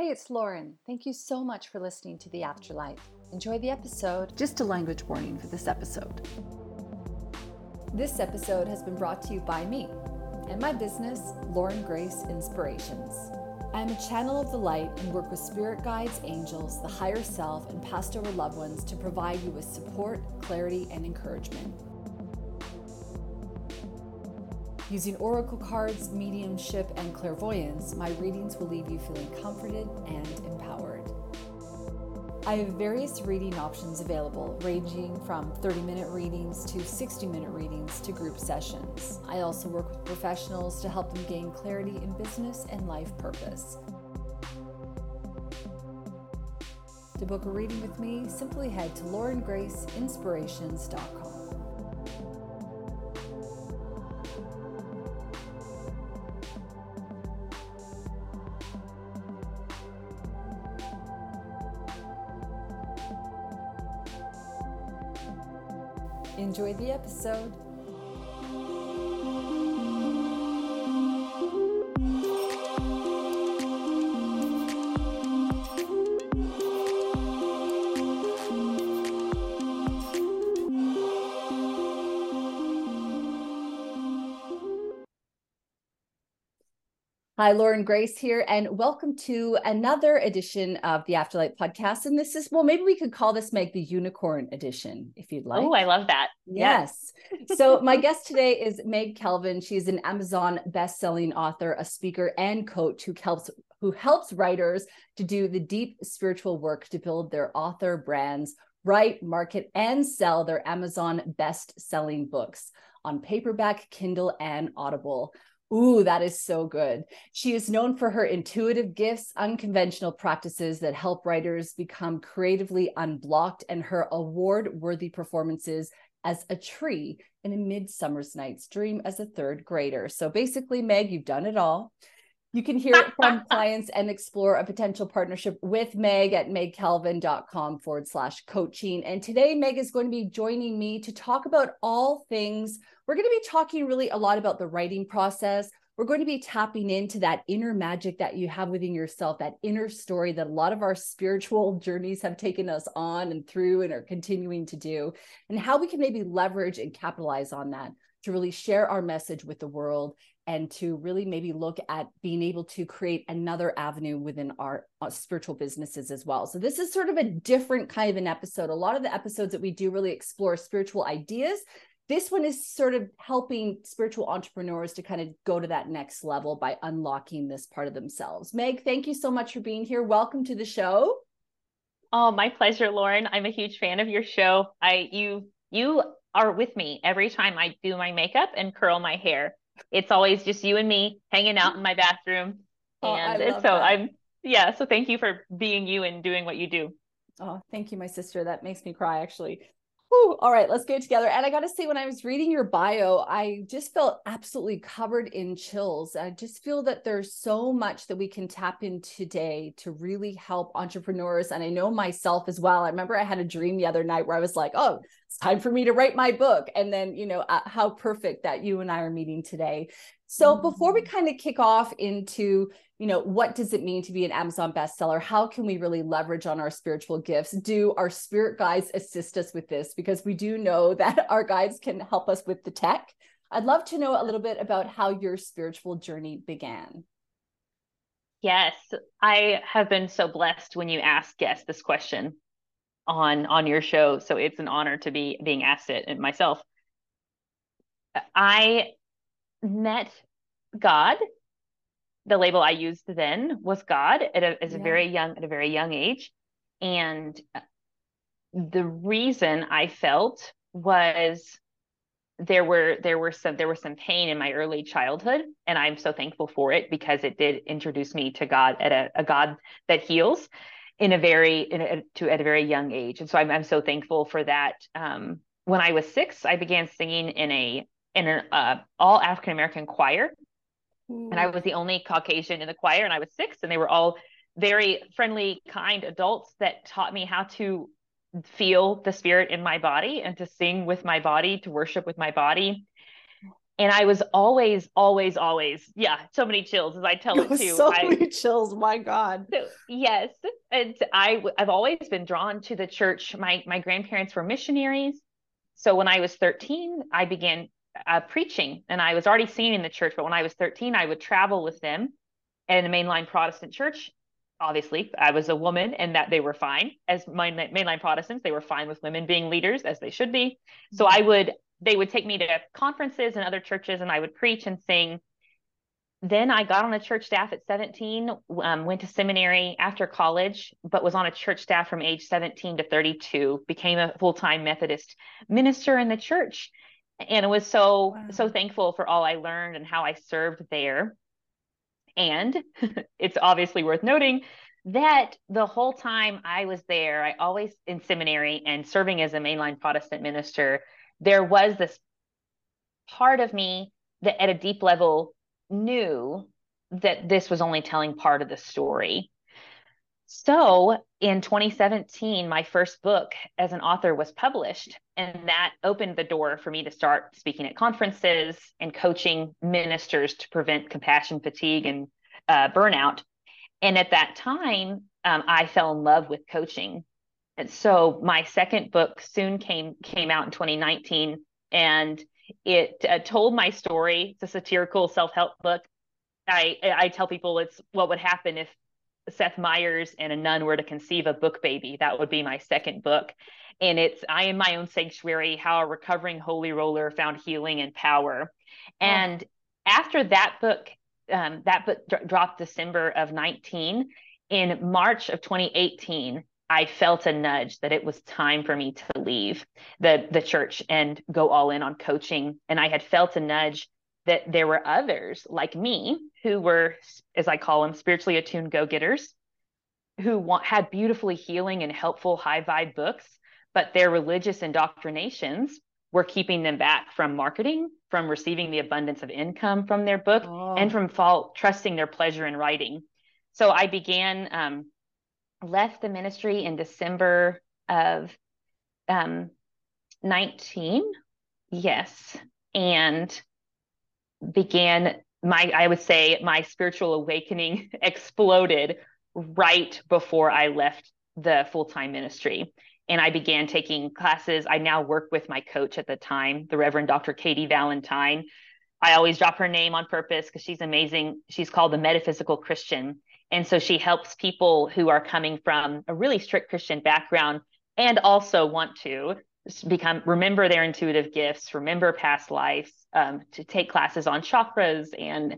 Hey, it's Lauren. Thank you so much for listening to The Afterlight. Enjoy the episode. Just a language warning for this episode. This episode has been brought to you by me and my business, Lauren Grace Inspirations. I am a channel of the light and work with spirit guides, angels, the higher self, and past over loved ones to provide you with support, clarity, and encouragement. Using oracle cards, mediumship, and clairvoyance, my readings will leave you feeling comforted and empowered. I have various reading options available, ranging from 30 minute readings to 60 minute readings to group sessions. I also work with professionals to help them gain clarity in business and life purpose. To book a reading with me, simply head to laurengraceinspirations.com. episode. Hi, Lauren Grace here, and welcome to another edition of the Afterlight podcast. And this is, well, maybe we could call this Meg the Unicorn edition, if you'd like. Oh, I love that. Yes. so, my guest today is Meg Calvin. She's an Amazon best-selling author, a speaker, and coach who helps who helps writers to do the deep spiritual work to build their author brands, write, market, and sell their Amazon best-selling books on paperback, Kindle, and Audible. Ooh, that is so good. She is known for her intuitive gifts, unconventional practices that help writers become creatively unblocked, and her award worthy performances as a tree in a Midsummer's Night's Dream as a third grader. So basically, Meg, you've done it all. You can hear it from clients and explore a potential partnership with Meg at megcalvin.com forward slash coaching. And today, Meg is going to be joining me to talk about all things we're going to be talking really a lot about the writing process. We're going to be tapping into that inner magic that you have within yourself, that inner story that a lot of our spiritual journeys have taken us on and through and are continuing to do, and how we can maybe leverage and capitalize on that to really share our message with the world and to really maybe look at being able to create another avenue within our, uh, spiritual businesses as well. So this is sort of a different kind of an episode. A lot of the episodes that we do really explore spiritual ideas this one is sort of helping spiritual entrepreneurs to kind of go to that next level by unlocking this part of themselves. Meg, thank you so much for being here. Welcome to the show. Oh, my pleasure, Lauren. I'm a huge fan of your show. I you you are with me every time I do my makeup and curl my hair. It's always just you and me hanging out in my bathroom. Oh, and so that. I'm yeah, so thank you for being you and doing what you do. Oh, thank you, my sister. That makes me cry actually. Whew, all right, let's get together. And I got to say, when I was reading your bio, I just felt absolutely covered in chills. I just feel that there's so much that we can tap in today to really help entrepreneurs. And I know myself as well. I remember I had a dream the other night where I was like, oh, it's time for me to write my book. And then, you know, uh, how perfect that you and I are meeting today. So mm-hmm. before we kind of kick off into you know what does it mean to be an amazon bestseller? How can we really leverage on our spiritual gifts? Do our spirit guides assist us with this? Because we do know that our guides can help us with the tech. I'd love to know a little bit about how your spiritual journey began. Yes i have been so blessed when you ask guests this question on on your show. So it's an honor to be being asked it myself. I met god. The label I used then was God at a, as a very young at a very young age, and the reason I felt was there were there were some there was some pain in my early childhood, and I'm so thankful for it because it did introduce me to God at a, a God that heals in a very in a, to at a very young age, and so I'm I'm so thankful for that. Um, when I was six, I began singing in a in an uh, all African American choir and I was the only Caucasian in the choir, and I was six, and they were all very friendly, kind adults that taught me how to feel the spirit in my body and to sing with my body, to worship with my body. and I was always, always, always, yeah, so many chills as I tell it too. So I, many chills, my God. So, yes, and I I've always been drawn to the church. My my grandparents were missionaries, so when I was 13, I began uh, preaching, and I was already singing in the church. But when I was 13, I would travel with them in a mainline Protestant church. Obviously, I was a woman, and that they were fine as my mainline Protestants. They were fine with women being leaders, as they should be. So mm-hmm. I would they would take me to conferences and other churches and I would preach and sing. Then I got on a church staff at 17, um, went to seminary after college, but was on a church staff from age 17 to 32, became a full time Methodist minister in the church. And it was so, wow. so thankful for all I learned and how I served there. And it's obviously worth noting that the whole time I was there, I always in seminary and serving as a mainline Protestant minister, there was this part of me that at a deep level knew that this was only telling part of the story. So in 2017, my first book as an author was published, and that opened the door for me to start speaking at conferences and coaching ministers to prevent compassion fatigue and uh, burnout. And at that time, um, I fell in love with coaching and so my second book soon came came out in 2019, and it uh, told my story. It's a satirical self help book. I I tell people it's what would happen if Seth Meyers and a nun were to conceive a book baby. That would be my second book. And it's I am my own sanctuary, how a recovering holy roller found healing and power. And after that book, um, that book d- dropped December of 19. In March of 2018, I felt a nudge that it was time for me to leave the the church and go all in on coaching. And I had felt a nudge that there were others like me who were, as I call them, spiritually attuned go getters, who want, had beautifully healing and helpful high vibe books, but their religious indoctrinations were keeping them back from marketing, from receiving the abundance of income from their book, oh. and from fall, trusting their pleasure in writing. So I began um, left the ministry in December of um, 19. Yes. And began my, I would say, my spiritual awakening exploded right before I left the full time ministry. And I began taking classes. I now work with my coach at the time, the Reverend Dr. Katie Valentine. I always drop her name on purpose because she's amazing. She's called the Metaphysical Christian. And so she helps people who are coming from a really strict Christian background and also want to become remember their intuitive gifts, remember past lives, um, to take classes on chakras and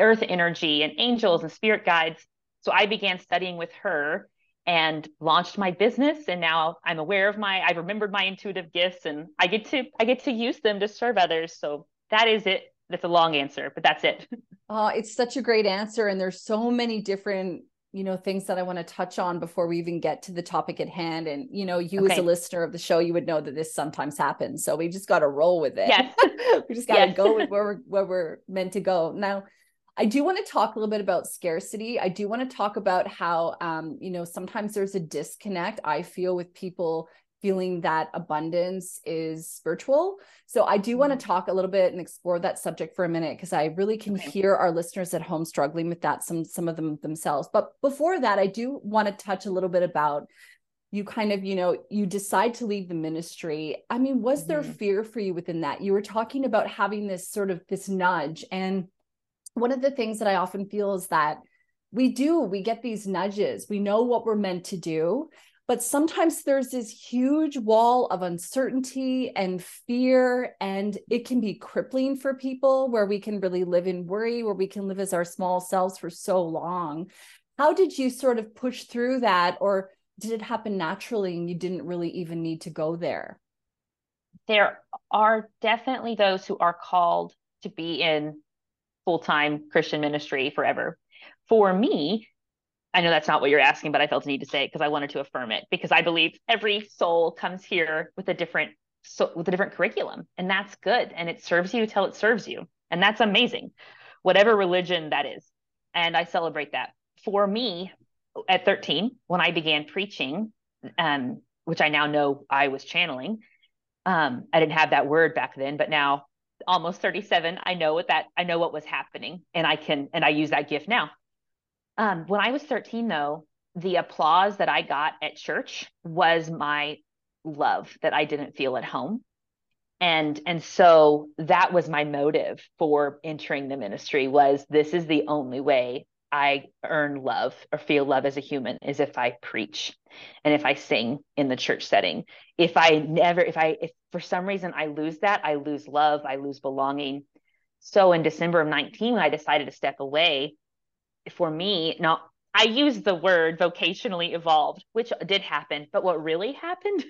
earth energy and angels and spirit guides. So I began studying with her and launched my business and now I'm aware of my I've remembered my intuitive gifts and I get to I get to use them to serve others. So that is it. That's a long answer, but that's it. Oh, it's such a great answer. And there's so many different, you know, things that I want to touch on before we even get to the topic at hand. And, you know, you okay. as a listener of the show, you would know that this sometimes happens. So we just got to roll with it. Yes. we just got to yes. go with where we're, where we're meant to go. Now, I do want to talk a little bit about scarcity. I do want to talk about how, um, you know, sometimes there's a disconnect I feel with people feeling that abundance is spiritual. So I do want to mm-hmm. talk a little bit and explore that subject for a minute because I really can okay. hear our listeners at home struggling with that some some of them themselves. But before that, I do want to touch a little bit about you kind of, you know, you decide to leave the ministry. I mean, was mm-hmm. there fear for you within that? You were talking about having this sort of this nudge and one of the things that I often feel is that we do we get these nudges we know what we're meant to do but sometimes there's this huge wall of uncertainty and fear, and it can be crippling for people where we can really live in worry, where we can live as our small selves for so long. How did you sort of push through that, or did it happen naturally and you didn't really even need to go there? There are definitely those who are called to be in full time Christian ministry forever. For me, I know that's not what you're asking, but I felt the need to say it because I wanted to affirm it because I believe every soul comes here with a different so with a different curriculum and that's good and it serves you till it serves you and that's amazing whatever religion that is and I celebrate that. For me at 13 when I began preaching um, which I now know I was channeling um, I didn't have that word back then but now almost 37 i know what that i know what was happening and i can and i use that gift now um, when i was 13 though the applause that i got at church was my love that i didn't feel at home and and so that was my motive for entering the ministry was this is the only way I earn love or feel love as a human is if I preach and if I sing in the church setting. If I never, if I, if for some reason I lose that, I lose love, I lose belonging. So in December of 19, I decided to step away. For me, now I use the word vocationally evolved, which did happen, but what really happened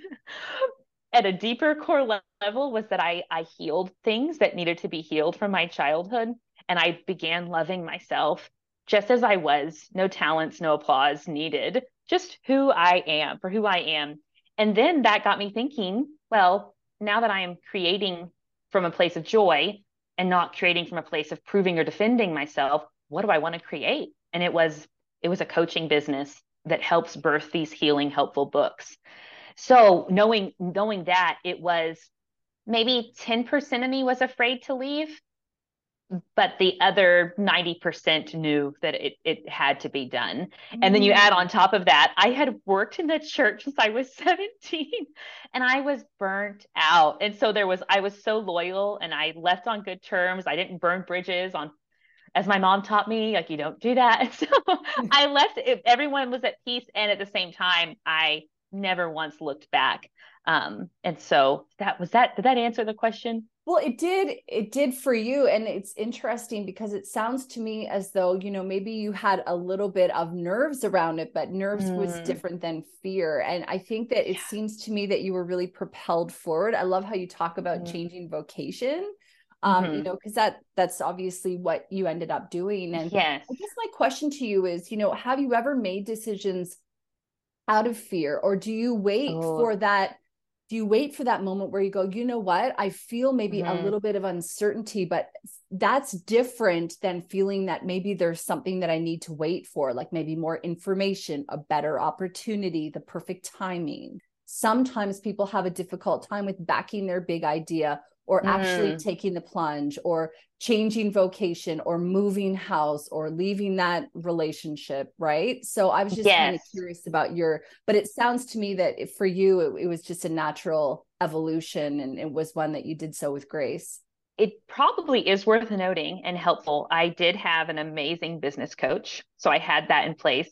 at a deeper core level was that I, I healed things that needed to be healed from my childhood. And I began loving myself just as I was, no talents, no applause needed, just who I am for who I am. And then that got me thinking, well, now that I am creating from a place of joy and not creating from a place of proving or defending myself, what do I want to create? And it was it was a coaching business that helps birth these healing helpful books. So knowing knowing that it was maybe 10% of me was afraid to leave but the other 90% knew that it, it had to be done. Mm. And then you add on top of that, I had worked in the church since I was 17 and I was burnt out. And so there was, I was so loyal and I left on good terms. I didn't burn bridges on, as my mom taught me, like you don't do that. So I left, everyone was at peace. And at the same time, I never once looked back. Um, and so that was that. Did that answer the question? Well, it did. It did for you. And it's interesting because it sounds to me as though, you know, maybe you had a little bit of nerves around it, but nerves mm. was different than fear. And I think that it yeah. seems to me that you were really propelled forward. I love how you talk about mm. changing vocation. Um, mm-hmm. you know, because that that's obviously what you ended up doing. And yes. I guess my question to you is, you know, have you ever made decisions out of fear or do you wait oh. for that do you wait for that moment where you go you know what i feel maybe mm-hmm. a little bit of uncertainty but that's different than feeling that maybe there's something that i need to wait for like maybe more information a better opportunity the perfect timing sometimes people have a difficult time with backing their big idea or mm. actually taking the plunge or changing vocation or moving house or leaving that relationship right so i was just yes. kind of curious about your but it sounds to me that for you it, it was just a natural evolution and it was one that you did so with grace it probably is worth noting and helpful. I did have an amazing business coach. So I had that in place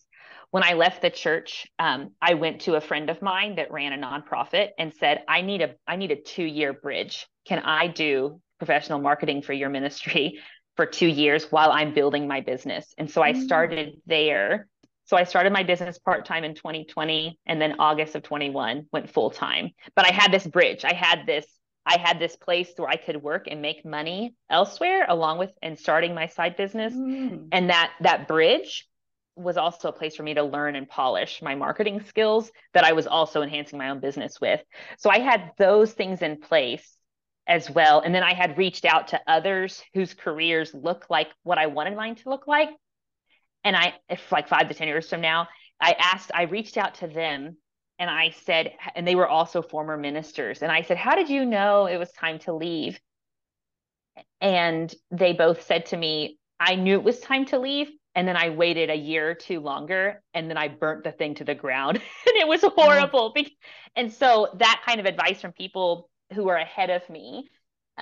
when I left the church, um, I went to a friend of mine that ran a nonprofit and said, "I need a I need a two year bridge. Can I do professional marketing for your ministry for two years while I'm building my business?" And so I mm. started there. So I started my business part time in 2020, and then August of 21 went full time. But I had this bridge. I had this I had this place where I could work and make money elsewhere along with and starting my side business. Mm. And that that bridge was also a place for me to learn and polish my marketing skills that I was also enhancing my own business with. So I had those things in place as well. And then I had reached out to others whose careers look like what I wanted mine to look like. And I, if like five to 10 years from now, I asked, I reached out to them and I said, and they were also former ministers. And I said, How did you know it was time to leave? And they both said to me, I knew it was time to leave, and then I waited a year or two longer and then I burnt the thing to the ground and it was horrible. Mm. And so that kind of advice from people who were ahead of me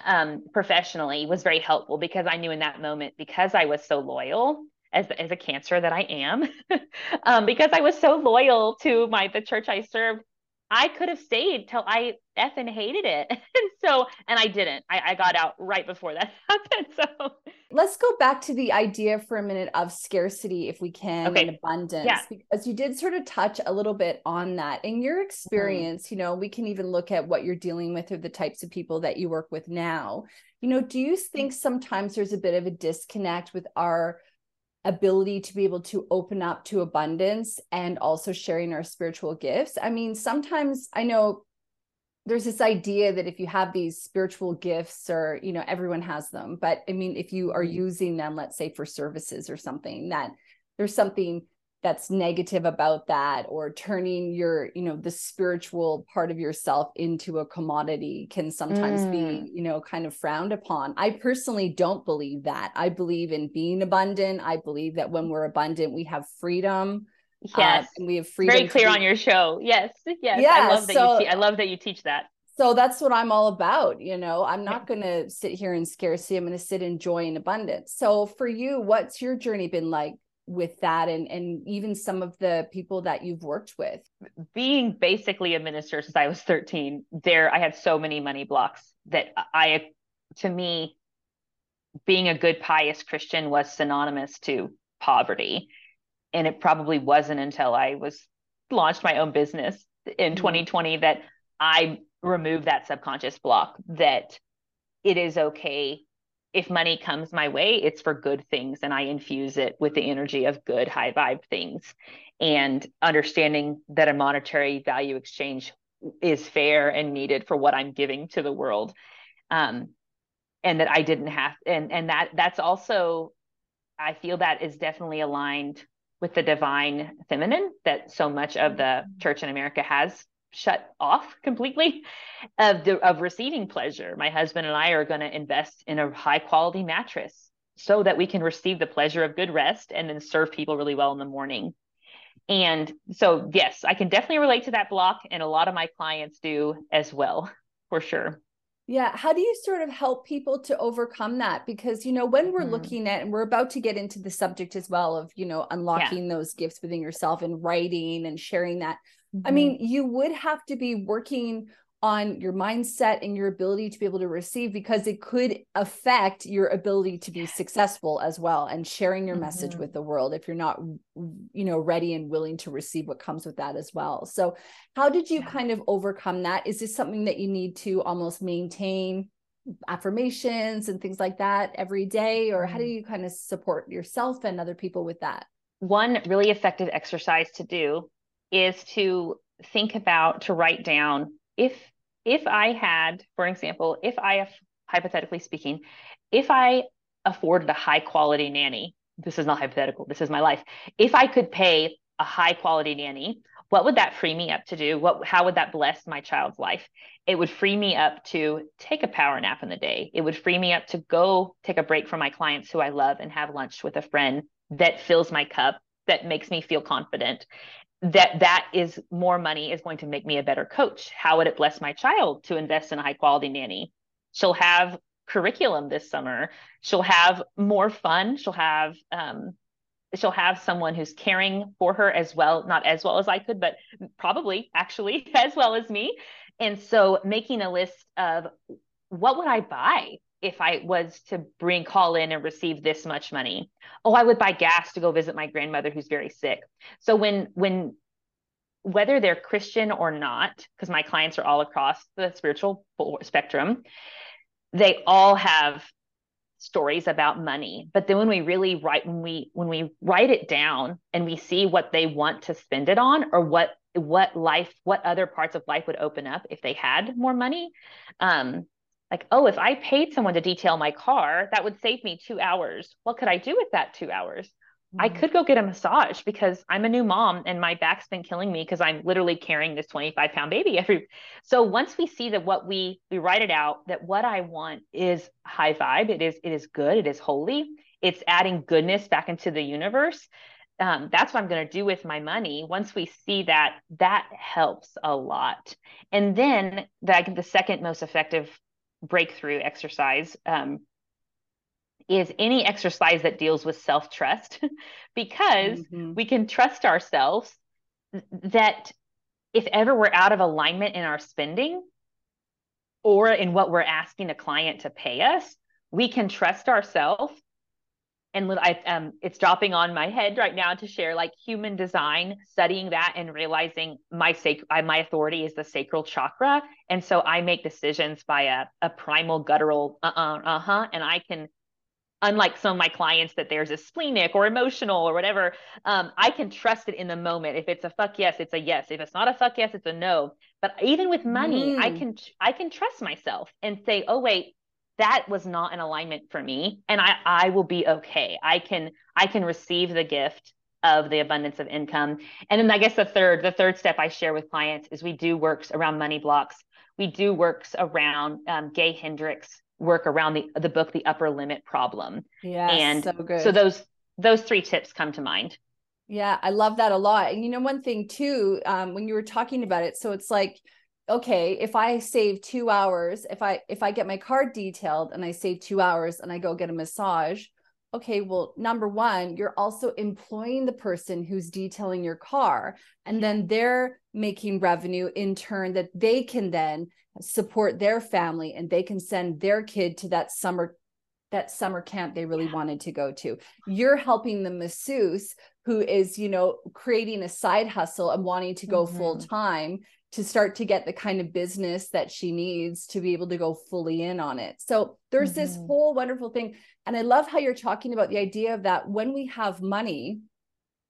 um, professionally was very helpful because I knew in that moment, because I was so loyal as, as a cancer that I am, um, because I was so loyal to my the church I served, I could have stayed till I effing hated it. and so, and I didn't. I, I got out right before that happened. So let's go back to the idea for a minute of scarcity, if we can, okay. and abundance, yeah. because you did sort of touch a little bit on that. In your mm-hmm. experience, mm-hmm. you know, we can even look at what you're dealing with or the types of people that you work with now. You know, do you think sometimes there's a bit of a disconnect with our ability to be able to open up to abundance and also sharing our spiritual gifts. I mean, sometimes I know there's this idea that if you have these spiritual gifts or you know everyone has them but i mean if you are mm-hmm. using them let's say for services or something that there's something that's negative about that or turning your you know the spiritual part of yourself into a commodity can sometimes mm. be you know kind of frowned upon. I personally don't believe that. I believe in being abundant. I believe that when we're abundant we have freedom uh, yes. uh, and we have freedom very clear be- on your show. Yes. Yes. Yeah, i love that so, you te- i love that you teach that. So that's what i'm all about you know? I'm not going to sit here in scarcity i'm going to sit in joy and abundance. So for you what's your journey been like with that and and even some of the people that you've worked with being basically a minister since i was 13 there i had so many money blocks that i to me being a good pious christian was synonymous to poverty and it probably wasn't until i was launched my own business in mm-hmm. 2020 that i removed that subconscious block that it is okay if money comes my way, it's for good things. And I infuse it with the energy of good, high vibe things. And understanding that a monetary value exchange is fair and needed for what I'm giving to the world. Um, and that I didn't have, and, and that that's also, I feel that is definitely aligned with the divine feminine that so much of the church in America has shut off completely of the of receiving pleasure. My husband and I are going to invest in a high quality mattress so that we can receive the pleasure of good rest and then serve people really well in the morning. And so yes, I can definitely relate to that block and a lot of my clients do as well, for sure. Yeah. How do you sort of help people to overcome that? Because, you know, when we're mm-hmm. looking at, and we're about to get into the subject as well of, you know, unlocking yeah. those gifts within yourself and writing and sharing that. Mm-hmm. I mean, you would have to be working on your mindset and your ability to be able to receive because it could affect your ability to be successful as well and sharing your mm-hmm. message with the world if you're not you know ready and willing to receive what comes with that as well so how did you yeah. kind of overcome that is this something that you need to almost maintain affirmations and things like that every day or how do mm-hmm. you kind of support yourself and other people with that one really effective exercise to do is to think about to write down if if I had, for example, if I hypothetically speaking, if I afforded a high quality nanny, this is not hypothetical, this is my life. If I could pay a high quality nanny, what would that free me up to do? What how would that bless my child's life? It would free me up to take a power nap in the day. It would free me up to go take a break from my clients who I love and have lunch with a friend that fills my cup, that makes me feel confident that that is more money is going to make me a better coach. How would it bless my child to invest in a high quality nanny? She'll have curriculum this summer. She'll have more fun. She'll have um, she'll have someone who's caring for her as well not as well as i could but probably actually as well as me. And so making a list of what would i buy if I was to bring call in and receive this much money. Oh, I would buy gas to go visit my grandmother who's very sick. So when when whether they're Christian or not, because my clients are all across the spiritual spectrum, they all have stories about money. But then when we really write when we when we write it down and we see what they want to spend it on or what what life what other parts of life would open up if they had more money um like, oh, if I paid someone to detail my car, that would save me two hours. What could I do with that two hours? Mm-hmm. I could go get a massage because I'm a new mom and my back's been killing me because I'm literally carrying this 25 pound baby every. So once we see that what we we write it out that what I want is high vibe, it is it is good, it is holy, it's adding goodness back into the universe. Um, that's what I'm going to do with my money. Once we see that, that helps a lot. And then that the second most effective breakthrough exercise um, is any exercise that deals with self trust, because mm-hmm. we can trust ourselves that if ever we're out of alignment in our spending or in what we're asking a client to pay us, we can trust ourselves and I, um, it's dropping on my head right now to share like human design, studying that and realizing my sac- my authority is the sacral chakra, and so I make decisions by a, a primal guttural uh uh uh huh, and I can, unlike some of my clients that there's a splenic or emotional or whatever, um, I can trust it in the moment. If it's a fuck yes, it's a yes. If it's not a fuck yes, it's a no. But even with money, mm. I can I can trust myself and say, oh wait, that was not an alignment for me and i i will be okay i can i can receive the gift of the abundance of income. And then I guess the third, the third step I share with clients is we do works around money blocks. We do works around um, Gay Hendricks work around the the book The Upper Limit Problem. Yeah, and so good. So those those three tips come to mind. Yeah, I love that a lot. And you know, one thing too, um, when you were talking about it, so it's like, okay, if I save two hours, if I if I get my card detailed and I save two hours and I go get a massage, okay, well, number one, you're also employing the person who's detailing your car, and then they're making revenue in turn that they can then support their family and they can send their kid to that summer that summer camp they really wanted to go to. You're helping the masseuse who is, you know, creating a side hustle and wanting to go mm-hmm. full time to start to get the kind of business that she needs to be able to go fully in on it. So there's mm-hmm. this whole wonderful thing. And I love how you're talking about the idea of that when we have money,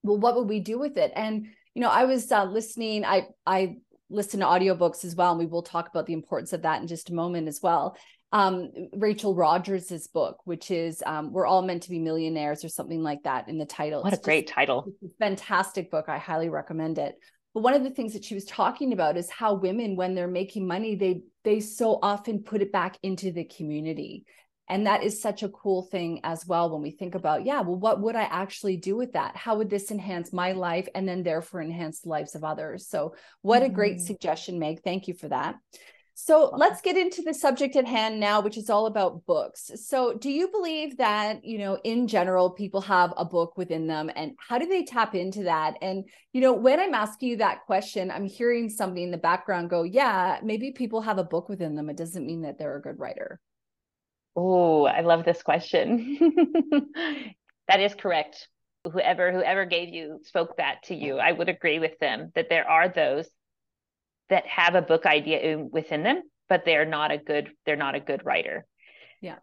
well, what would we do with it? And, you know, I was uh, listening, I, I listen to audiobooks as well, and we will talk about the importance of that in just a moment as well. Um, Rachel Rodgers's book, which is um, "We're All Meant to Be Millionaires" or something like that in the title. What it's a great just, title! fantastic book. I highly recommend it. But one of the things that she was talking about is how women, when they're making money, they they so often put it back into the community. And that is such a cool thing as well when we think about, yeah, well, what would I actually do with that? How would this enhance my life and then therefore enhance the lives of others? So, what mm-hmm. a great mm-hmm. suggestion, Meg. Thank you for that. So let's get into the subject at hand now, which is all about books. So, do you believe that, you know, in general, people have a book within them and how do they tap into that? And, you know, when I'm asking you that question, I'm hearing somebody in the background go, yeah, maybe people have a book within them. It doesn't mean that they're a good writer. Oh, I love this question. that is correct. Whoever whoever gave you spoke that to you, I would agree with them that there are those that have a book idea within them, but they're not a good they're not a good writer. Yeah.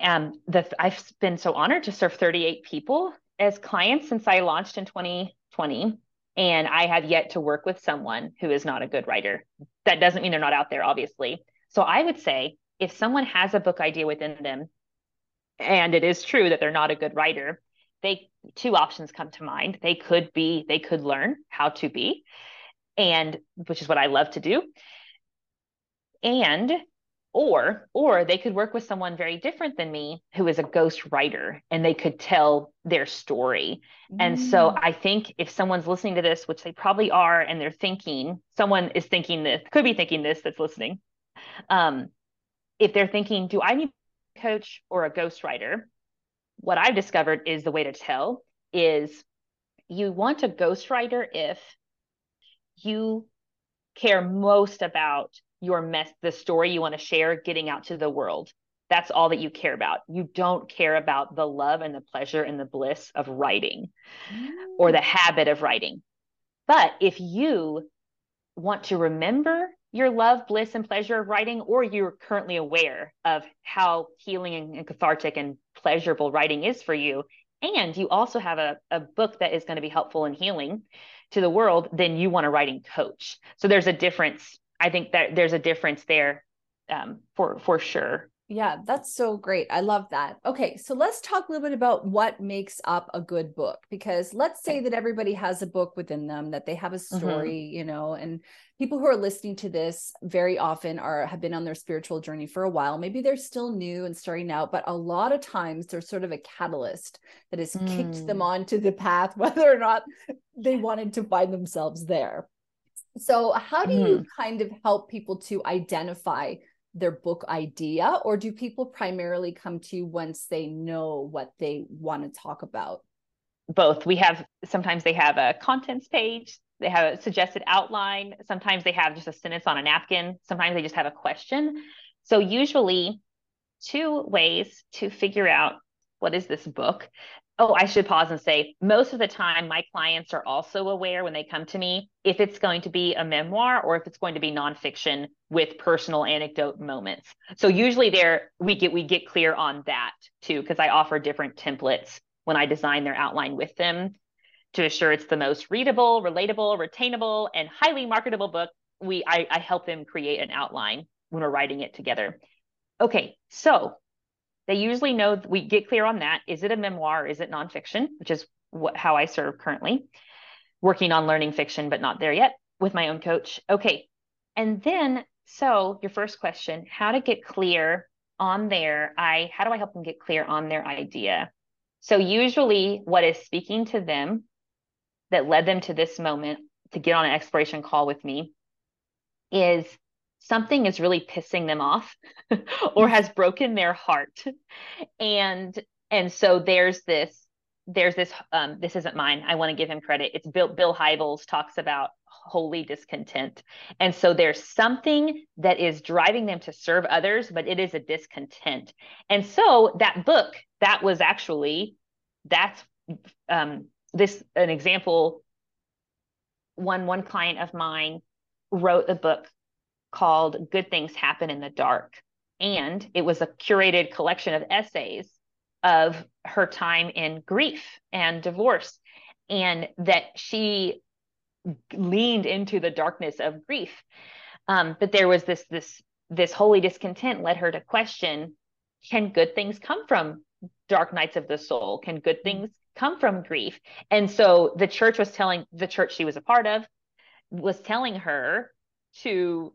Um, the I've been so honored to serve 38 people as clients since I launched in 2020, and I have yet to work with someone who is not a good writer. That doesn't mean they're not out there, obviously. So I would say if someone has a book idea within them, and it is true that they're not a good writer, they two options come to mind. They could be they could learn how to be and which is what I love to do. And or or they could work with someone very different than me who is a ghost writer and they could tell their story mm. and so mm. i think if someone's listening to this which they probably are and they're thinking someone is thinking this could be thinking this that's listening um, if they're thinking do i need a coach or a ghost writer what i've discovered is the way to tell is you want a ghost writer if you care most about your mess, the story you want to share, getting out to the world. That's all that you care about. You don't care about the love and the pleasure and the bliss of writing mm. or the habit of writing. But if you want to remember your love, bliss, and pleasure of writing, or you're currently aware of how healing and cathartic and pleasurable writing is for you, and you also have a, a book that is going to be helpful in healing, to the world, then you want a writing coach. So there's a difference. I think that there's a difference there um, for for sure. Yeah, that's so great. I love that. Okay, so let's talk a little bit about what makes up a good book because let's say that everybody has a book within them that they have a mm-hmm. story, mm-hmm. you know, and people who are listening to this very often are have been on their spiritual journey for a while. Maybe they're still new and starting out, but a lot of times there's sort of a catalyst that has mm. kicked them mm. onto the path whether or not they wanted to find themselves there. So, how do mm. you kind of help people to identify their book idea or do people primarily come to you once they know what they want to talk about? Both. We have sometimes they have a contents page they have a suggested outline sometimes they have just a sentence on a napkin sometimes they just have a question. So usually two ways to figure out what is this book oh, I should pause and say most of the time, my clients are also aware when they come to me if it's going to be a memoir or if it's going to be nonfiction with personal anecdote moments. So usually there we get we get clear on that too, because I offer different templates when I design their outline with them to assure it's the most readable, relatable, retainable, and highly marketable book. We I, I help them create an outline when we're writing it together. Okay, so they usually know we get clear on that. Is it a memoir? Is it nonfiction? Which is what, how I serve currently, working on learning fiction, but not there yet with my own coach. Okay. And then, so your first question, how to get clear on their I how do I help them get clear on their idea? So usually what is speaking to them that led them to this moment to get on an exploration call with me is something is really pissing them off or has broken their heart. And and so there's this there's this um, this isn't mine. I want to give him credit. It's bill bill hybels talks about holy discontent. And so there's something that is driving them to serve others but it is a discontent. And so that book that was actually that's um, this an example one one client of mine wrote a book called good things happen in the dark. And it was a curated collection of essays of her time in grief and divorce and that she leaned into the darkness of grief. Um, but there was this this this holy discontent led her to question can good things come from dark nights of the soul? Can good mm-hmm. things come from grief? And so the church was telling the church she was a part of was telling her to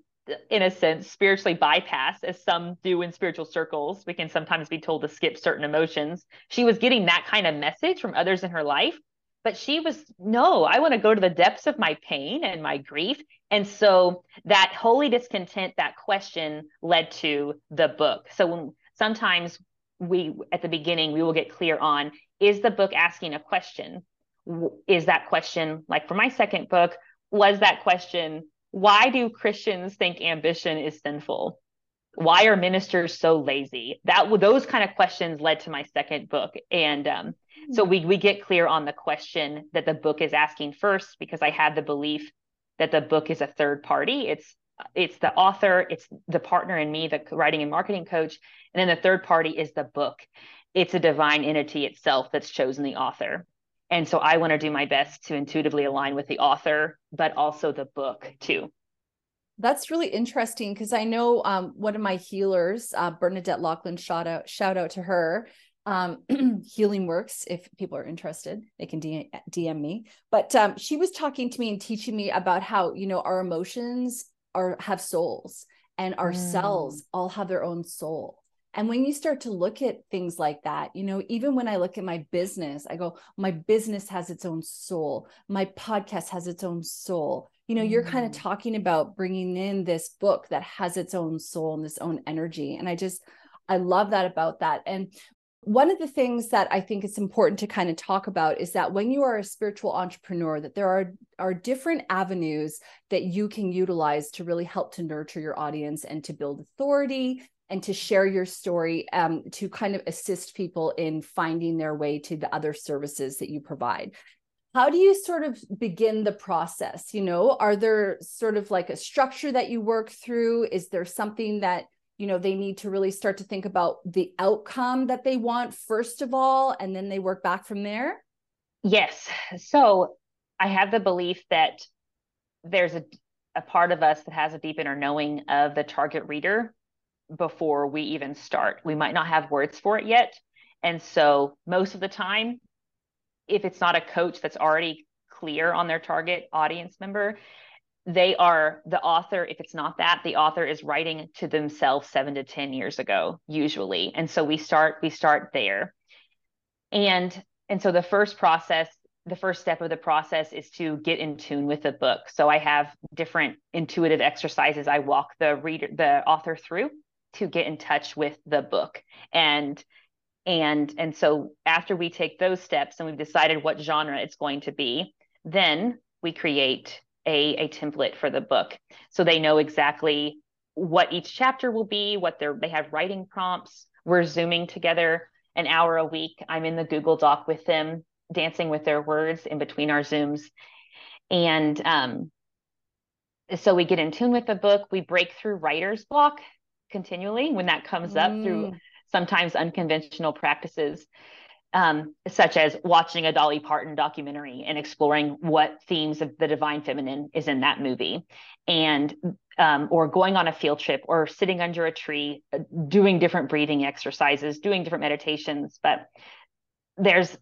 in a sense, spiritually bypass, as some do in spiritual circles. We can sometimes be told to skip certain emotions. She was getting that kind of message from others in her life, but she was, no, I want to go to the depths of my pain and my grief. And so that holy discontent, that question led to the book. So when sometimes we, at the beginning, we will get clear on is the book asking a question? Is that question, like for my second book, was that question why do Christians think ambition is sinful? Why are ministers so lazy? That those kind of questions led to my second book, and um, so we we get clear on the question that the book is asking first, because I had the belief that the book is a third party. It's it's the author, it's the partner in me, the writing and marketing coach, and then the third party is the book. It's a divine entity itself that's chosen the author. And so I want to do my best to intuitively align with the author, but also the book too. That's really interesting because I know um, one of my healers, uh, Bernadette Lachlan, shout out, shout out to her. Um, healing works. If people are interested, they can DM me. But um, she was talking to me and teaching me about how you know our emotions are have souls, and our mm. cells all have their own soul. And when you start to look at things like that, you know, even when I look at my business, I go, my business has its own soul. My podcast has its own soul. You know, mm. you're kind of talking about bringing in this book that has its own soul and this own energy. And I just, I love that about that. And one of the things that I think it's important to kind of talk about is that when you are a spiritual entrepreneur, that there are are different avenues that you can utilize to really help to nurture your audience and to build authority and to share your story um, to kind of assist people in finding their way to the other services that you provide. How do you sort of begin the process? You know are there sort of like a structure that you work through? Is there something that you know they need to really start to think about the outcome that they want first of all and then they work back from there? Yes. So i have the belief that there's a, a part of us that has a deep inner knowing of the target reader before we even start. We might not have words for it yet. And so, most of the time, if it's not a coach that's already clear on their target audience member, they are the author. If it's not that, the author is writing to themselves seven to 10 years ago, usually. And so we start, we start there. And and so the first process the first step of the process is to get in tune with the book. So I have different intuitive exercises I walk the reader the author through to get in touch with the book. And and and so after we take those steps and we've decided what genre it's going to be then we create a, a template for the book. So they know exactly what each chapter will be what they're they have writing prompts. We're zooming together an hour a week. I'm in the google doc with them dancing with their words in between our zooms. And um, so we get in tune with the book. We break through writer's block continually when that comes up mm. through sometimes unconventional practices um, such as watching a Dolly Parton documentary and exploring what themes of the divine feminine is in that movie, and um, or going on a field trip or sitting under a tree, uh, doing different breathing exercises, doing different meditations. But there's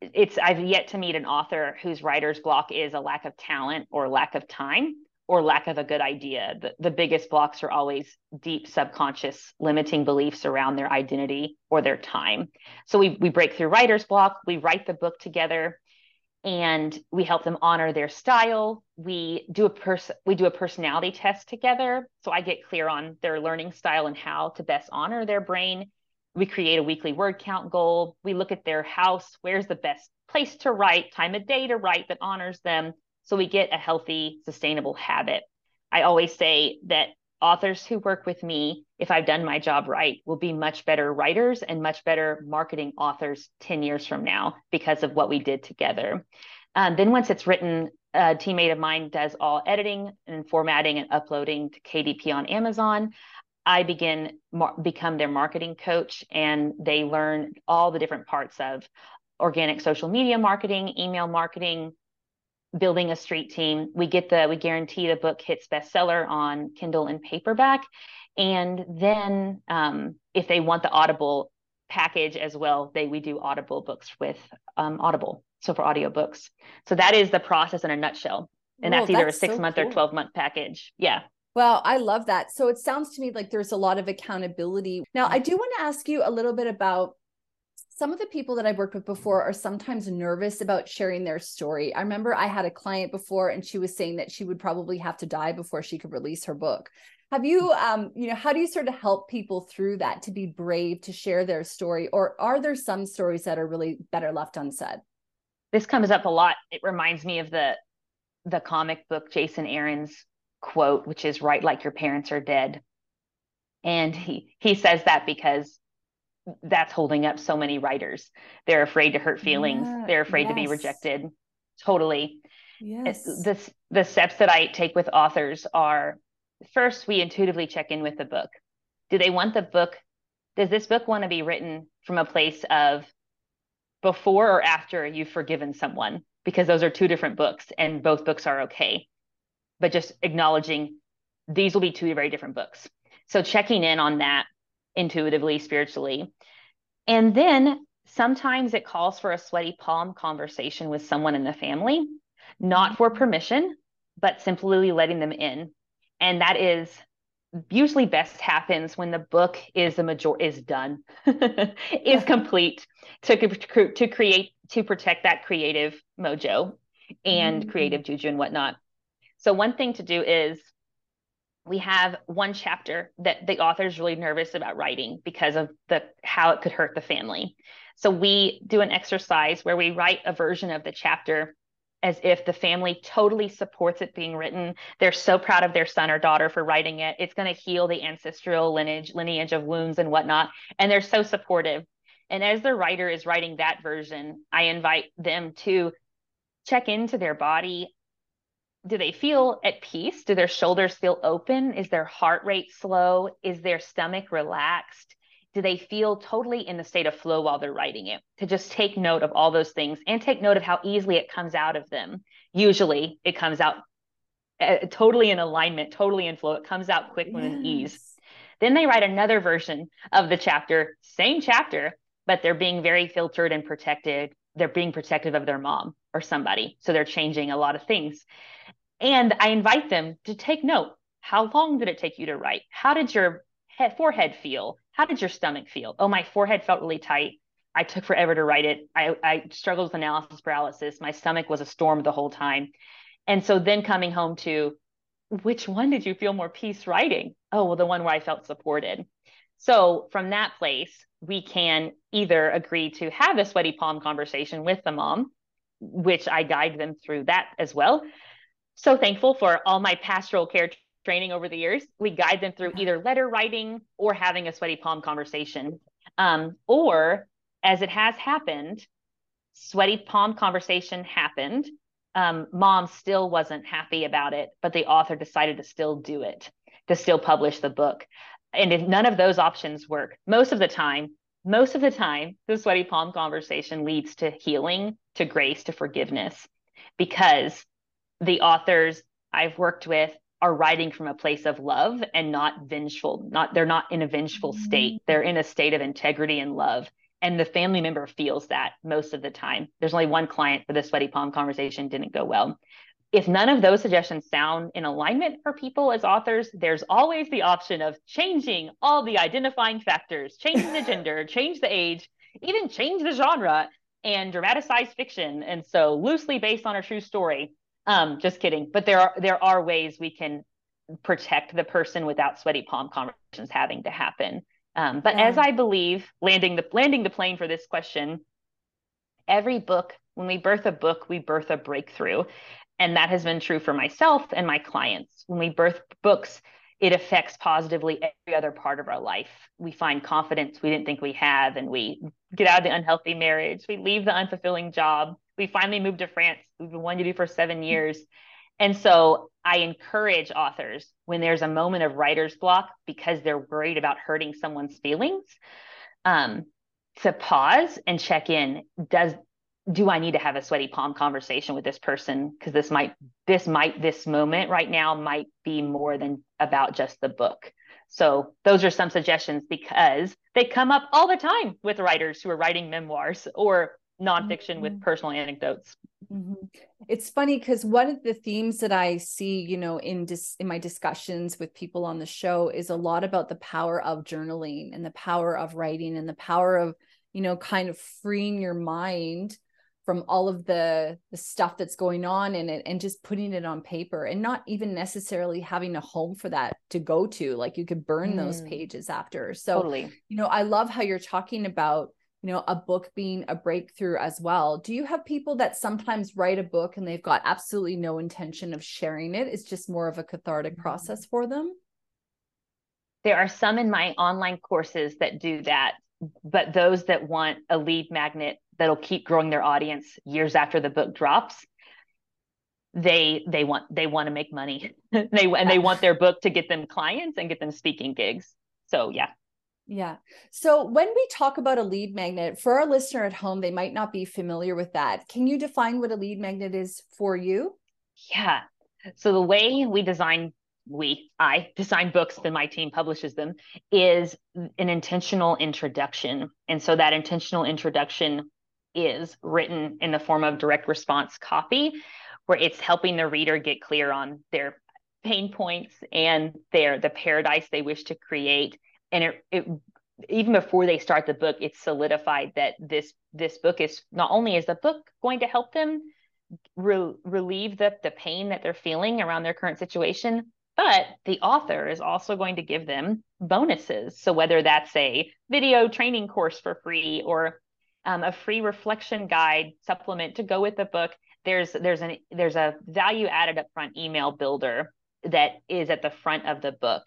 it's I've yet to meet an author whose writer's block is a lack of talent or lack of time or lack of a good idea. The, the biggest blocks are always deep subconscious limiting beliefs around their identity or their time. So we we break through writer's block, we write the book together and we help them honor their style. We do a person we do a personality test together. So I get clear on their learning style and how to best honor their brain. We create a weekly word count goal. We look at their house. Where's the best place to write, time of day to write that honors them. So we get a healthy, sustainable habit. I always say that authors who work with me, if I've done my job right, will be much better writers and much better marketing authors 10 years from now because of what we did together. Um, then once it's written, a teammate of mine does all editing and formatting and uploading to KDP on Amazon. I begin mar- become their marketing coach and they learn all the different parts of organic social media marketing, email marketing, building a street team. We get the we guarantee the book hits bestseller on Kindle and paperback, and then um, if they want the Audible package as well, they we do Audible books with um, Audible. So for audiobooks. So that is the process in a nutshell. And that's either that's a six so month cool. or 12 month package. Yeah. Well, I love that. So it sounds to me like there's a lot of accountability. Now, I do want to ask you a little bit about some of the people that I've worked with before are sometimes nervous about sharing their story. I remember I had a client before and she was saying that she would probably have to die before she could release her book. Have you um you know how do you sort of help people through that to be brave to share their story or are there some stories that are really better left unsaid? This comes up a lot. It reminds me of the the comic book Jason Aaron's quote which is write like your parents are dead. And he he says that because that's holding up so many writers. They're afraid to hurt feelings. Yeah, They're afraid yes. to be rejected. Totally. Yes. The, the steps that I take with authors are first, we intuitively check in with the book. Do they want the book? Does this book want to be written from a place of before or after you've forgiven someone? Because those are two different books and both books are okay. But just acknowledging these will be two very different books. So checking in on that intuitively, spiritually. And then sometimes it calls for a sweaty palm conversation with someone in the family, not for permission, but simply letting them in. And that is usually best happens when the book is the major is done is complete to to create to protect that creative mojo and mm-hmm. creative juju and whatnot so one thing to do is we have one chapter that the author is really nervous about writing because of the how it could hurt the family. So we do an exercise where we write a version of the chapter as if the family totally supports it being written. They're so proud of their son or daughter for writing it. It's going to heal the ancestral lineage lineage of wounds and whatnot, and they're so supportive. And as the writer is writing that version, I invite them to check into their body do they feel at peace? Do their shoulders feel open? Is their heart rate slow? Is their stomach relaxed? Do they feel totally in the state of flow while they're writing it? To just take note of all those things and take note of how easily it comes out of them. Usually it comes out uh, totally in alignment, totally in flow. It comes out quick yes. and ease. Then they write another version of the chapter, same chapter, but they're being very filtered and protected. They're being protective of their mom or somebody. So they're changing a lot of things. And I invite them to take note. How long did it take you to write? How did your head, forehead feel? How did your stomach feel? Oh, my forehead felt really tight. I took forever to write it. I, I struggled with analysis paralysis. My stomach was a storm the whole time. And so then coming home to which one did you feel more peace writing? Oh, well, the one where I felt supported. So from that place, we can either agree to have a sweaty palm conversation with the mom, which I guide them through that as well, so thankful for all my pastoral care training over the years. We guide them through either letter writing or having a sweaty palm conversation. Um, or as it has happened, sweaty palm conversation happened. Um, mom still wasn't happy about it, but the author decided to still do it, to still publish the book. And if none of those options work, most of the time, most of the time, the sweaty palm conversation leads to healing, to grace, to forgiveness, because the authors I've worked with are writing from a place of love and not vengeful not they're not in a vengeful state mm-hmm. they're in a state of integrity and love and the family member feels that most of the time. There's only one client where the sweaty palm conversation didn't go well. If none of those suggestions sound in alignment for people as authors, there's always the option of changing all the identifying factors, changing the gender, change the age, even change the genre and dramatize fiction. And so loosely based on a true story. Um, just kidding. But there are there are ways we can protect the person without sweaty palm conversations having to happen. Um, but yeah. as I believe, landing the landing the plane for this question, every book, when we birth a book, we birth a breakthrough. And that has been true for myself and my clients. When we birth books, it affects positively every other part of our life. We find confidence we didn't think we have, and we get out of the unhealthy marriage. We leave the unfulfilling job. We finally move to France. We've been wanting to do for seven years. And so I encourage authors when there's a moment of writer's block because they're worried about hurting someone's feelings um, to pause and check in. Does do I need to have a sweaty palm conversation with this person? Because this might this might this moment right now might be more than about just the book. So those are some suggestions because they come up all the time with writers who are writing memoirs or nonfiction mm-hmm. with personal anecdotes. Mm-hmm. It's funny because one of the themes that I see, you know, in dis- in my discussions with people on the show is a lot about the power of journaling and the power of writing and the power of, you know, kind of freeing your mind from all of the the stuff that's going on in it and just putting it on paper and not even necessarily having a home for that to go to like you could burn mm. those pages after so totally. you know i love how you're talking about you know a book being a breakthrough as well do you have people that sometimes write a book and they've got absolutely no intention of sharing it it's just more of a cathartic mm-hmm. process for them there are some in my online courses that do that but those that want a lead magnet that'll keep growing their audience years after the book drops they they want they want to make money they and they want their book to get them clients and get them speaking gigs so yeah yeah. So when we talk about a lead magnet, for our listener at home, they might not be familiar with that. Can you define what a lead magnet is for you? Yeah. So the way we design, we, I design books, then my team publishes them, is an intentional introduction. And so that intentional introduction is written in the form of direct response copy, where it's helping the reader get clear on their pain points and their the paradise they wish to create. And it, it even before they start the book it's solidified that this this book is not only is the book going to help them re- relieve the, the pain that they're feeling around their current situation but the author is also going to give them bonuses. So whether that's a video training course for free or um, a free reflection guide supplement to go with the book there's there's an there's a value added upfront email builder that is at the front of the book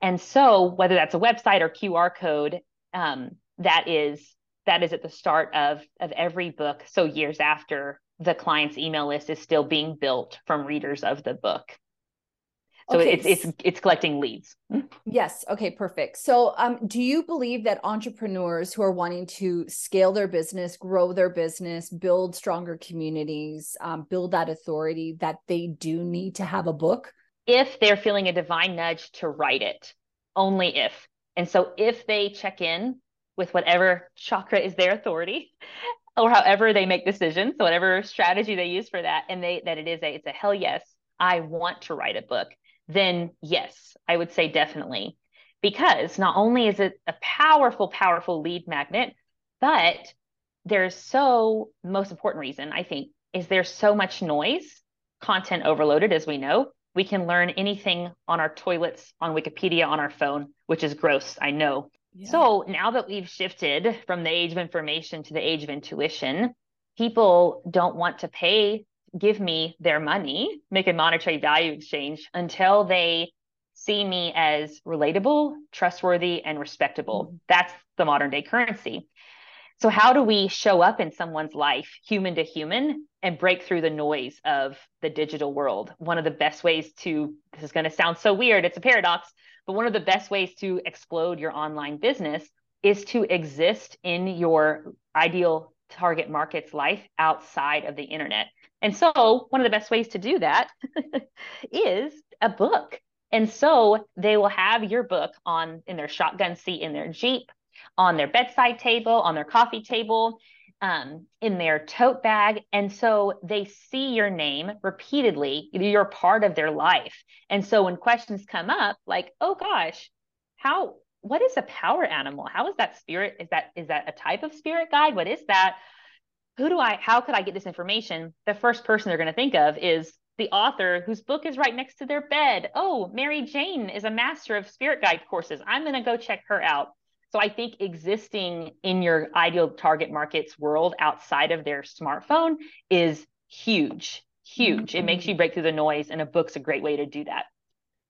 and so whether that's a website or QR code, um, that is that is at the start of of every book. So years after the client's email list is still being built from readers of the book. So okay. it's it's it's collecting leads. Yes. Okay. Perfect. So, um, do you believe that entrepreneurs who are wanting to scale their business, grow their business, build stronger communities, um, build that authority, that they do need to have a book? if they're feeling a divine nudge to write it, only if. And so if they check in with whatever chakra is their authority or however they make decisions, so whatever strategy they use for that, and they that it is a it's a hell yes, I want to write a book, then yes, I would say definitely. Because not only is it a powerful, powerful lead magnet, but there's so most important reason, I think, is there's so much noise, content overloaded, as we know, we can learn anything on our toilets, on Wikipedia, on our phone, which is gross, I know. Yeah. So now that we've shifted from the age of information to the age of intuition, people don't want to pay, give me their money, make a monetary value exchange until they see me as relatable, trustworthy, and respectable. Mm-hmm. That's the modern day currency. So, how do we show up in someone's life, human to human, and break through the noise of the digital world? One of the best ways to, this is going to sound so weird, it's a paradox, but one of the best ways to explode your online business is to exist in your ideal target market's life outside of the internet. And so, one of the best ways to do that is a book. And so, they will have your book on in their shotgun seat in their Jeep on their bedside table, on their coffee table, um, in their tote bag. And so they see your name repeatedly. You're part of their life. And so when questions come up, like, oh gosh, how, what is a power animal? How is that spirit? Is that, is that a type of spirit guide? What is that? Who do I, how could I get this information? The first person they're going to think of is the author whose book is right next to their bed. Oh, Mary Jane is a master of spirit guide courses. I'm going to go check her out. So I think existing in your ideal target markets world outside of their smartphone is huge, huge. It makes you mm-hmm. break through the noise, and a book's a great way to do that.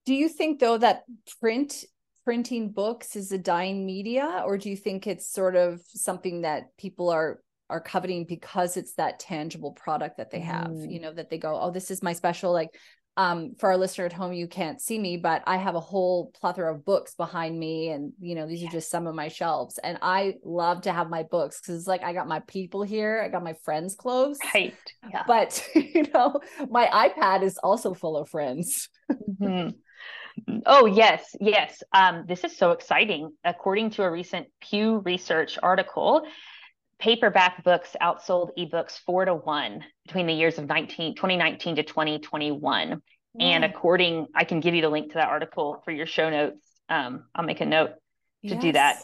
Do you think though that print printing books is a dying media, or do you think it's sort of something that people are are coveting because it's that tangible product that they have? Mm. You know, that they go, oh, this is my special like um, for our listener at home, you can't see me, but I have a whole plethora of books behind me. And, you know, these are just some of my shelves. And I love to have my books because it's like I got my people here, I got my friends close. Right. Yeah. But, you know, my iPad is also full of friends. mm-hmm. Oh, yes. Yes. Um, this is so exciting. According to a recent Pew Research article, paperback books outsold ebooks four to one between the years of 19, 2019 to 2021. And according, I can give you the link to that article for your show notes. Um, I'll make a note to yes. do that.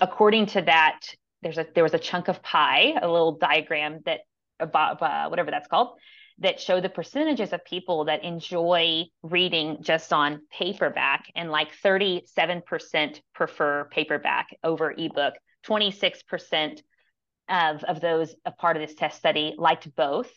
according to that, there's a there was a chunk of pie, a little diagram that about uh, whatever that's called, that show the percentages of people that enjoy reading just on paperback, and like 37% prefer paperback over ebook, 26% of, of those a part of this test study liked both.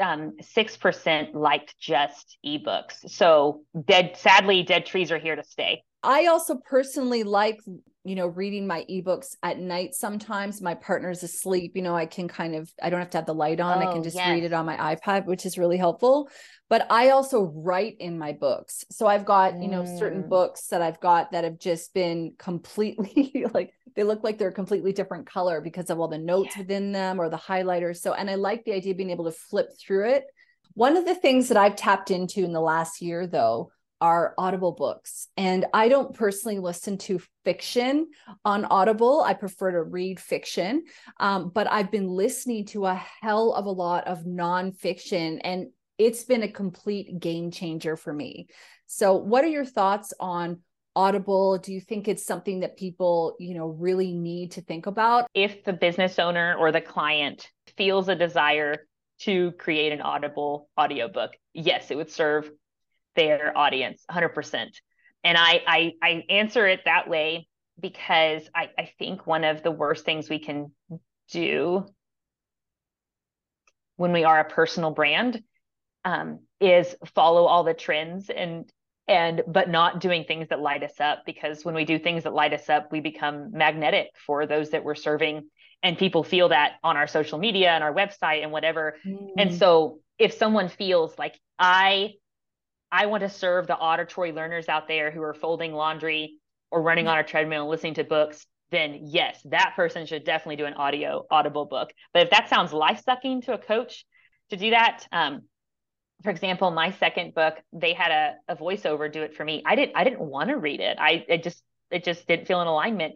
Um, 6% liked just ebooks. So dead, sadly, dead trees are here to stay. I also personally like, you know, reading my ebooks at night. Sometimes my partner's asleep, you know, I can kind of, I don't have to have the light on. Oh, I can oh, just yes. read it on my iPad, which is really helpful. But I also write in my books. So I've got, you know, certain mm. books that I've got that have just been completely like, they look like they're a completely different color because of all the notes yeah. within them or the highlighters. So, and I like the idea of being able to flip through it. One of the things that I've tapped into in the last year, though, are Audible books. And I don't personally listen to fiction on Audible. I prefer to read fiction. Um, but I've been listening to a hell of a lot of nonfiction, and it's been a complete game changer for me. So, what are your thoughts on Audible? Do you think it's something that people, you know, really need to think about? If the business owner or the client feels a desire to create an Audible audiobook, yes, it would serve their audience 100% and I, I i answer it that way because I, I think one of the worst things we can do when we are a personal brand um, is follow all the trends and and but not doing things that light us up because when we do things that light us up we become magnetic for those that we're serving and people feel that on our social media and our website and whatever mm. and so if someone feels like i I want to serve the auditory learners out there who are folding laundry or running on a treadmill and listening to books, then yes, that person should definitely do an audio audible book. But if that sounds life sucking to a coach to do that, um, for example, my second book, they had a, a voiceover do it for me. I didn't I didn't want to read it. I it just it just didn't feel in alignment.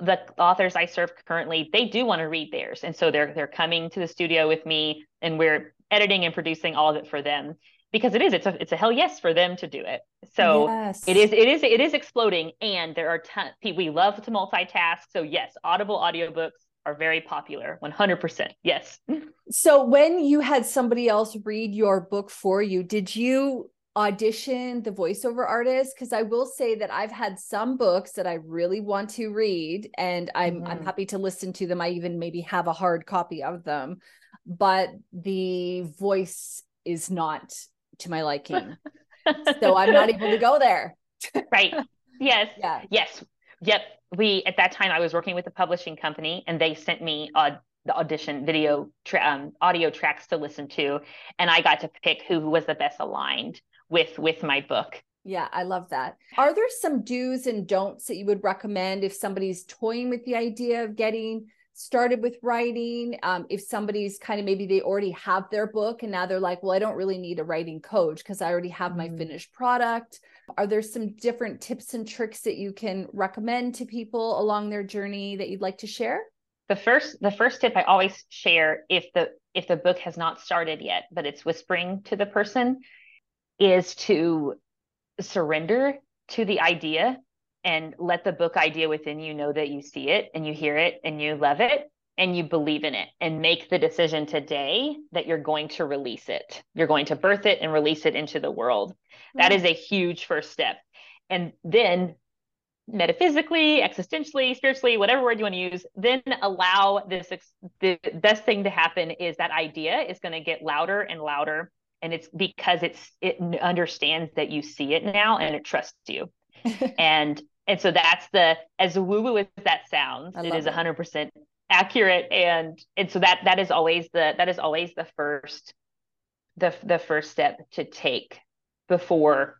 The authors I serve currently, they do want to read theirs. And so they're they're coming to the studio with me and we're editing and producing all of it for them because it is it's a it's a hell yes for them to do it. So yes. it is it is it is exploding and there are ton we love to multitask. So yes audible audiobooks are very popular 100% yes. So when you had somebody else read your book for you did you audition the voiceover artist? Because i will say that i've had some books that i really want to read and i'm mm-hmm. i'm happy to listen to them. I even maybe have a hard copy of them. But the voice is not to my liking. so I'm not able to go there. right. Yes. Yeah. Yes. Yep. We at that time I was working with a publishing company and they sent me uh, the audition video tra- um, audio tracks to listen to and I got to pick who was the best aligned with with my book. Yeah, I love that. Are there some do's and don'ts that you would recommend if somebody's toying with the idea of getting started with writing. Um, if somebody's kind of maybe they already have their book and now they're like well i don't really need a writing coach because i already have my mm-hmm. finished product. Are there some different tips and tricks that you can recommend to people along their journey that you'd like to share? The first the first tip i always share if the if the book has not started yet but it's whispering to the person is to surrender to the idea and let the book idea within you know that you see it and you hear it and you love it and you believe in it and make the decision today that you're going to release it. You're going to birth it and release it into the world. That mm-hmm. is a huge first step. And then metaphysically, existentially, spiritually, whatever word you want to use, then allow this the best thing to happen is that idea is going to get louder and louder and it's because it's it understands that you see it now and it trusts you. and and so that's the as woo woo as that sounds, it is hundred percent accurate. And and so that that is always the that is always the first the the first step to take before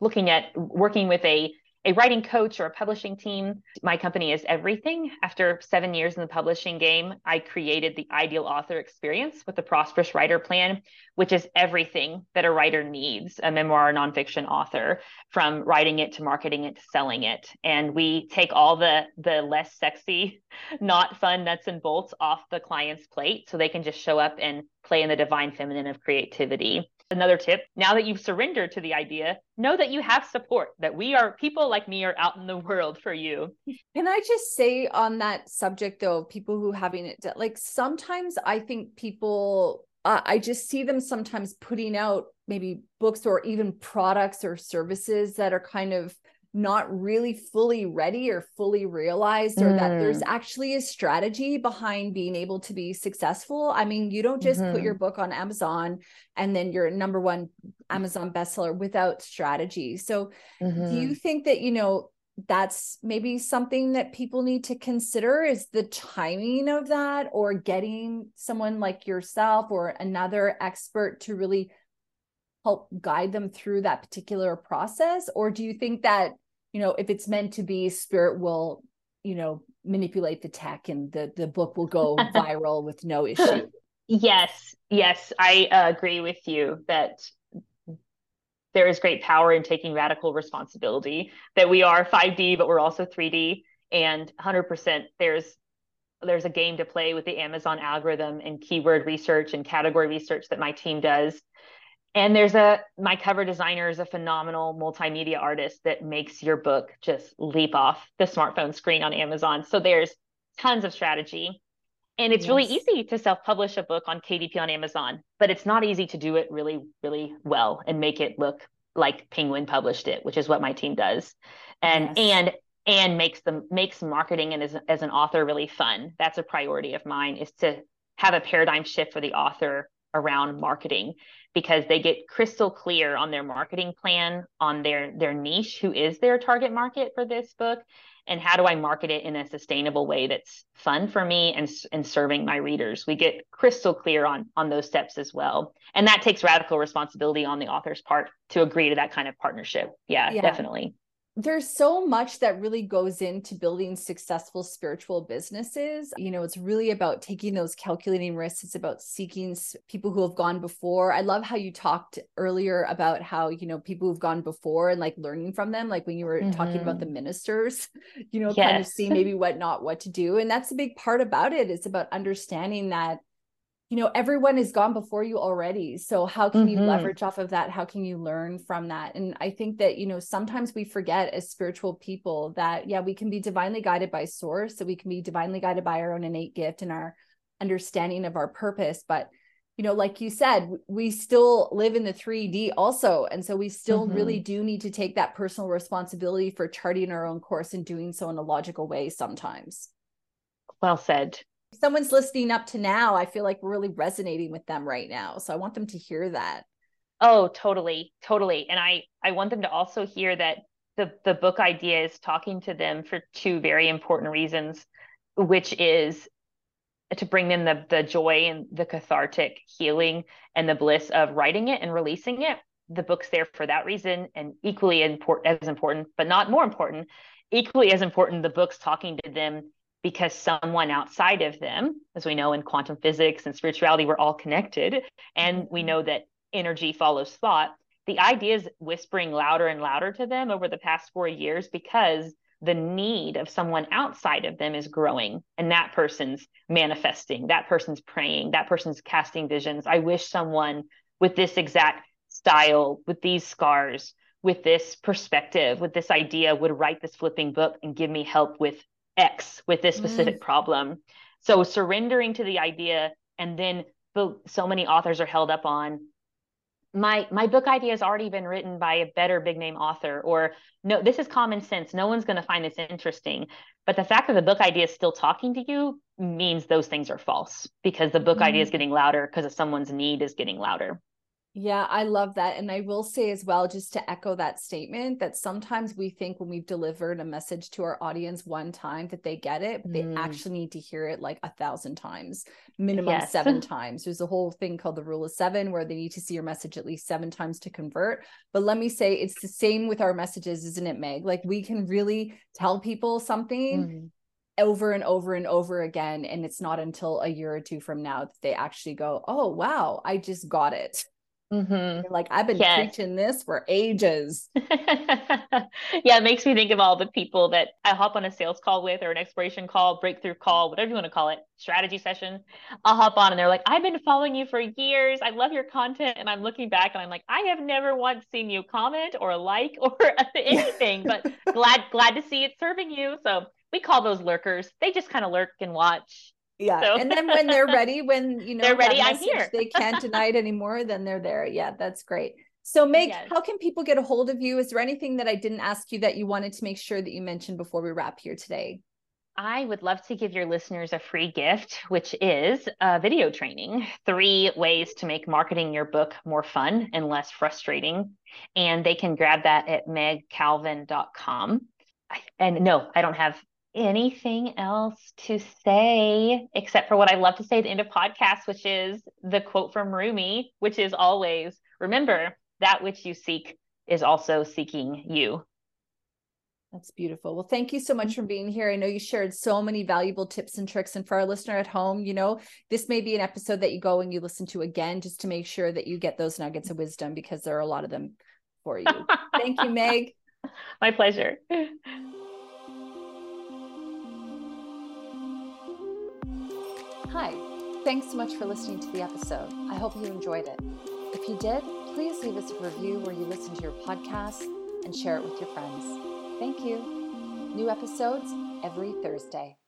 looking at working with a a writing coach or a publishing team. My company is everything. After seven years in the publishing game, I created the ideal author experience with the Prosperous Writer Plan, which is everything that a writer needs, a memoir or nonfiction author, from writing it to marketing it to selling it. And we take all the the less sexy, not fun nuts and bolts off the client's plate so they can just show up and play in the divine feminine of creativity another tip. Now that you've surrendered to the idea know that you have support that we are people like me are out in the world for you. Can i just say on that subject though people who having it like sometimes i think people uh, i just see them sometimes putting out maybe books or even products or services that are kind of not really fully ready or fully realized or mm. that there's mm. actually a strategy behind being able to be successful. I mean, you don't just mm-hmm. put your mm-hmm. book on Amazon and then you're number one Amazon bestseller without strategy. So, mm-hmm. do you mm-hmm. think that, you know, that's maybe something that people need to consider is the timing of that or getting someone like yourself or another expert to really help guide them through that particular process or do you think that you know if it's meant to be spirit will you know manipulate the tech and the the book will go viral with no issue. Yes yes i uh, agree with you that there is great power in taking radical responsibility that we are 5d but we're also 3d and 100% there's there's a game to play with the amazon algorithm and keyword research and category research that my team does and there's a my cover designer is a phenomenal multimedia artist that makes your book just leap off the smartphone screen on Amazon. So there's tons of strategy. And it's yes. really easy to self-publish a book on KDP on Amazon, but it's not easy to do it really, really well and make it look like Penguin published it, which is what my team does. And yes. and and makes them makes marketing and as, as an author really fun. That's a priority of mine is to have a paradigm shift for the author around marketing because they get crystal clear on their marketing plan on their their niche who is their target market for this book and how do i market it in a sustainable way that's fun for me and, and serving my readers. We get crystal clear on on those steps as well. And that takes radical responsibility on the author's part to agree to that kind of partnership. Yeah, yeah. definitely there's so much that really goes into building successful spiritual businesses. You know, it's really about taking those calculating risks. It's about seeking people who have gone before. I love how you talked earlier about how, you know, people who've gone before and like learning from them, like when you were mm-hmm. talking about the mm-hmm. ministers, you know, yes. kind of see maybe what not what to do. And that's a big part about it. It's about understanding that you know everyone is gone before you already. So how can mm-hmm. you leverage off of that? How can you learn from that? And i think that you know sometimes we forget as spiritual people that yeah we can be divinely guided by source so we can be divinely guided by our own innate gift and our understanding of our purpose. But you know like you said we still live in the 3d also. And so we still mm-hmm. really do need to take that personal responsibility for charting our own course and doing so in a logical way sometimes. Well said someone's listening up to now, I feel like we're really resonating with them right now. So I want them to hear that. Oh, totally, totally. And I I want them to also hear that the the book idea is talking to them for two very important reasons, which is to bring them the the joy and the cathartic healing and the bliss of writing it and releasing it. The book's there for that reason, and equally important as important, but not more important. Equally as important, the book's talking to them because someone outside of them, as we know in quantum physics and spirituality, we're all connected. And we mm-hmm. know that energy follows thought. The idea is whispering louder and louder to them over the past four years because the need of someone outside of them is growing and that person's manifesting, that person's praying, that person's casting visions. I wish someone with this exact style, with these scars, with this perspective, with this idea would write this flipping book and give me help with X, with this specific mm. problem. So surrendering to the idea and then so many authors are held up on my my book idea has already been written by a better big name author or no this is common sense no one's going to find this interesting but the fact that the book idea is still talking to you means those things are false because the book mm. idea is mm. getting louder because of someone's need is getting louder yeah, I love that. And I will say as well, just to echo that statement, that sometimes we think when we've delivered a message to our audience one time that they get it, but mm. they actually need to hear it like a thousand times, minimum yes. seven times. There's a whole thing called the rule of seven where they need to see your message at least seven times to convert. But let me say, it's the same with our messages, isn't it, Meg? Like we can really tell people something. Mm over and over and over again and it's not until a year or two from now that they actually go oh wow i just got it Mm-hmm. Like I've been yes. preaching this for ages. yeah, it makes me think of all the people that I hop on a sales call with or an exploration call, breakthrough call, whatever you want to call it, strategy session. I'll hop on and they're like, I've been following you for years. I love your content. And I'm looking back and I'm like, I have never once seen you comment or like or anything, but glad glad to see it serving you. So we call those lurkers. They just kind of lurk and watch yeah so. and then when they're ready when you know they're ready i'm here they can't deny it anymore then they're there yeah that's great so meg yes. how can people get a hold of you is there anything that i didn't ask you that you wanted to make sure that you mentioned before we wrap here today I would love to give your listeners a free gift, which is a video training three ways to make marketing your book more fun and less frustrating. And they can grab that at megcalvin.com. And no, I don't have anything else to say except for what I love to say at the end of podcasts, which is the quote from Rumi, which is always remember that which you seek is also seeking you. That's beautiful. Well, thank you so much for being here. I know you shared so many valuable tips and tricks. And for our listener at home, you know, this may be an episode that you go and you listen to again just to make sure that you get those nuggets of wisdom because there are a lot of them for you. thank you, Meg. My pleasure. Hi, thanks so much for listening to the episode. I hope you enjoyed it. If you did, please leave us a review where you listen to your podcast and share it with your friends. Thank you. New episodes every Thursday.